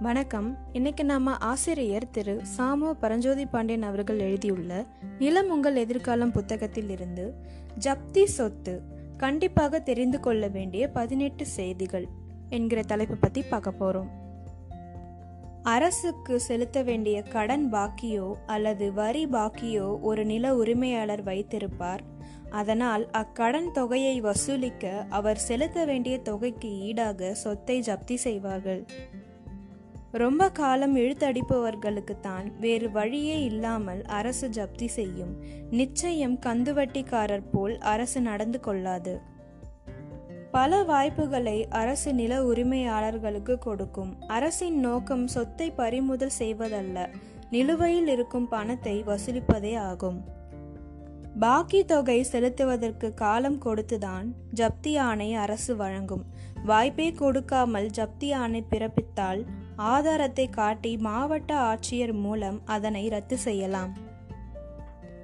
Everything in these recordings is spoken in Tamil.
வணக்கம். இன்னைக்கு நாம ஆசிரியர் திரு. சாமு பரஞ்சோதி பாண்டியன் அவர்கள் எழுதியுள்ள நிலம் உங்கள் எதிர்காலம் புத்தகத்தில் இருந்து ஜப்தி சொத்து கண்டிப்பாக தெரிந்து கொள்ள வேண்டிய பதினெட்டு செய்திகள் என்கிற தலைப்பு பத்தி பார்க்க போறோம். அரசுக்கு செலுத்த வேண்டிய கடன் பாக்கியோ அல்லது வரி பாக்கியோ ஒரு நில உரிமையாளர் வைத்திருப்பார். அதனால் அக்கடன் தொகையை வசூலிக்க அவர் செலுத்த வேண்டிய தொகைக்கு ஈடாக சொத்தை ஜப்தி செய்வார்கள். ரொம்ப காலம் இழுத்தடிப்பவர்களுக்குத்தான் வேறு வழியே இல்லாமல் அரசு ஜப்தி செய்யும். நிச்சயம் கந்துவட்டிக்காரர் போல் அரசு நடந்து கொள்ளாது. பல வாய்ப்புகளை அரசு நில உரிமையாளர்களுக்கு கொடுக்கும். அரசின் நோக்கம் சொத்தை பறிமுதல் செய்வதல்ல நிலுவையில் இருக்கும் பணத்தை வசூலிப்பதே ஆகும். பாக்கி தொகை செலுத்துவதற்கு காலம் கொடுத்துதான் ஜப்தி ஆணை அரசு வழங்கும். வாய்ப்பே கொடுக்காமல் ஜப்தி ஆணை பிறப்பித்தால் ஆதாரத்தை காட்டி மாவட்ட ஆட்சியர் மூலம் அதனை ரத்து செய்யலாம்.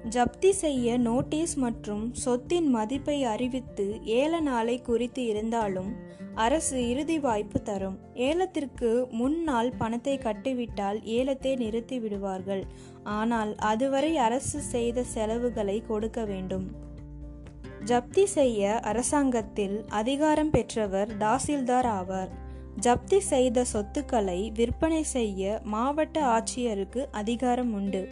ஜப்தி செய்ய நோட்டீஸ் மற்றும் சொத்தின் மதிப்பை அறிவித்து ஏல நாளை குறித்து இருந்தாலும் அரசு இறுதி வாய்ப்பு தரும். ஏலத்திற்கு முன்னால் பணத்தை கட்டிவிட்டால் ஏலத்தை நிறுத்தி விடுவார்கள். ஆனால் அதுவரை அரசு செய்த செலவுகளை கொடுக்க வேண்டும். ஜப்தி செய்ய அரசாங்கத்தில் அதிகாரம் பெற்றவர் தாசில்தார் ஆவார். ஜப்தி செய்த சொத்துக்களை விற்பனை செய்ய மாவட்ட ஆட்சியருக்கு அதிகாரம் உண்டு.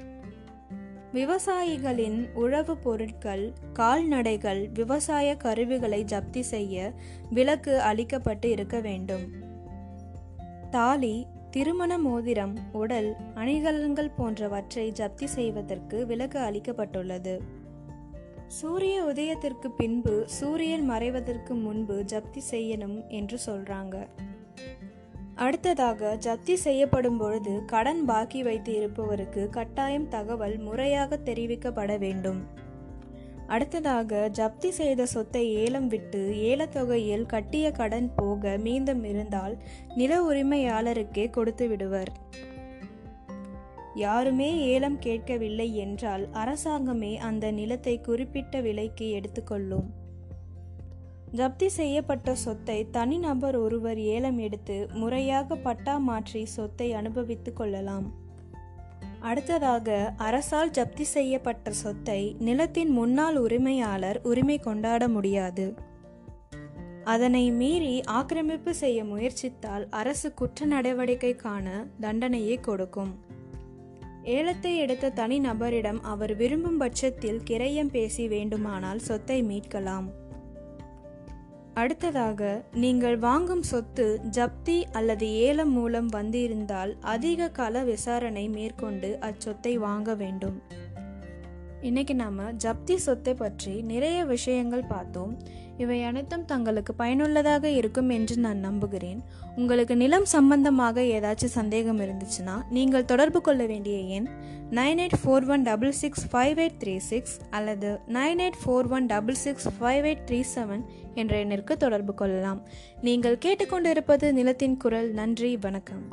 விவசாயிகளின் உழவு பொருட்கள் கால்நடைகள் விவசாய கருவிகளை ஜப்தி செய்ய விலக்கு அளிக்கப்பட்டு இருக்க வேண்டும். தாலி திருமண மோதிரம் உடல் அணிகலன்கள் போன்றவற்றை ஜப்தி செய்வதற்கு விலக்கு அளிக்கப்பட்டுள்ளது. சூரிய உதயத்திற்கு பின்பு சூரியன் மறைவதற்கு முன்பு ஜப்தி செய்யணும் என்று சொல்றாங்க. அடுத்ததாக ஜப்தி செய்யப்படும் பொழுது கடன் பாக்கி வைத்து இருப்பவருக்கு கட்டாயம் தகவல் முறையாக தெரிவிக்கப்பட வேண்டும். அடுத்ததாக ஜப்தி செய்த சொத்தை ஏலம் விட்டு ஏலத்தொகையில் கட்டிய கடன் போக மீதம் இருந்தால் நில உரிமையாளருக்கே கொடுத்து விடுவர். யாருமே ஏலம் கேட்கவில்லை என்றால் அரசாங்கமே அந்த நிலத்தை குறிப்பிட்ட விலைக்கு எடுத்துக்கொள்ளும். ஜப்தி செய்யப்பட்ட சொத்தை தனிநபர் ஒருவர் ஏலம் எடுத்து முறையாக பட்டா மாற்றி சொத்தை அனுபவித்துக் கொள்ளலாம். அடுத்ததாக அரசால் ஜப்தி செய்யப்பட்ட சொத்தை நிலத்தின் முன்னாள் உரிமையாளர் உரிமை கொண்டாட முடியாது. அதனை மீறி ஆக்கிரமிப்பு செய்ய முயற்சித்தால் அரசு குற்ற நடவடிக்கைக்கான தண்டனையை கொடுக்கும். ஏலத்தை எடுத்த தனி நபரிடம் அவர் விரும்பும் பட்சத்தில் கிரையம் பேசி வேண்டுமானால் சொத்தை மீட்கலாம். அடுத்ததாக நீங்கள் வாங்கும் சொத்து ஜப்தி அல்லது ஏலம் மூலம் வந்திருந்தால் அதிக கால விசாரணை மேற்கொண்டு அச்சொத்தை வாங்க வேண்டும். இன்னைக்கு நாம ஜப்தி சொத்தை பற்றி நிறைய விஷயங்கள் பார்த்தோம். இவை அனைத்தும் தங்களுக்கு பயனுள்ளதாக இருக்கும் என்று நான் நம்புகிறேன். உங்களுக்கு நிலம் சம்பந்தமாக ஏதாச்சும் சந்தேகம் இருந்துச்சுன்னா நீங்கள் தொடர்பு கொள்ள வேண்டிய எண் nine eight four one double six five eight three six அல்லது nine eight four one double six five eight three seven என்ற எண்ணிற்கு தொடர்பு கொள்ளலாம். நீங்கள் கேட்டுக்கொண்டிருப்பது நிலத்தின் குரல். நன்றி வணக்கம்.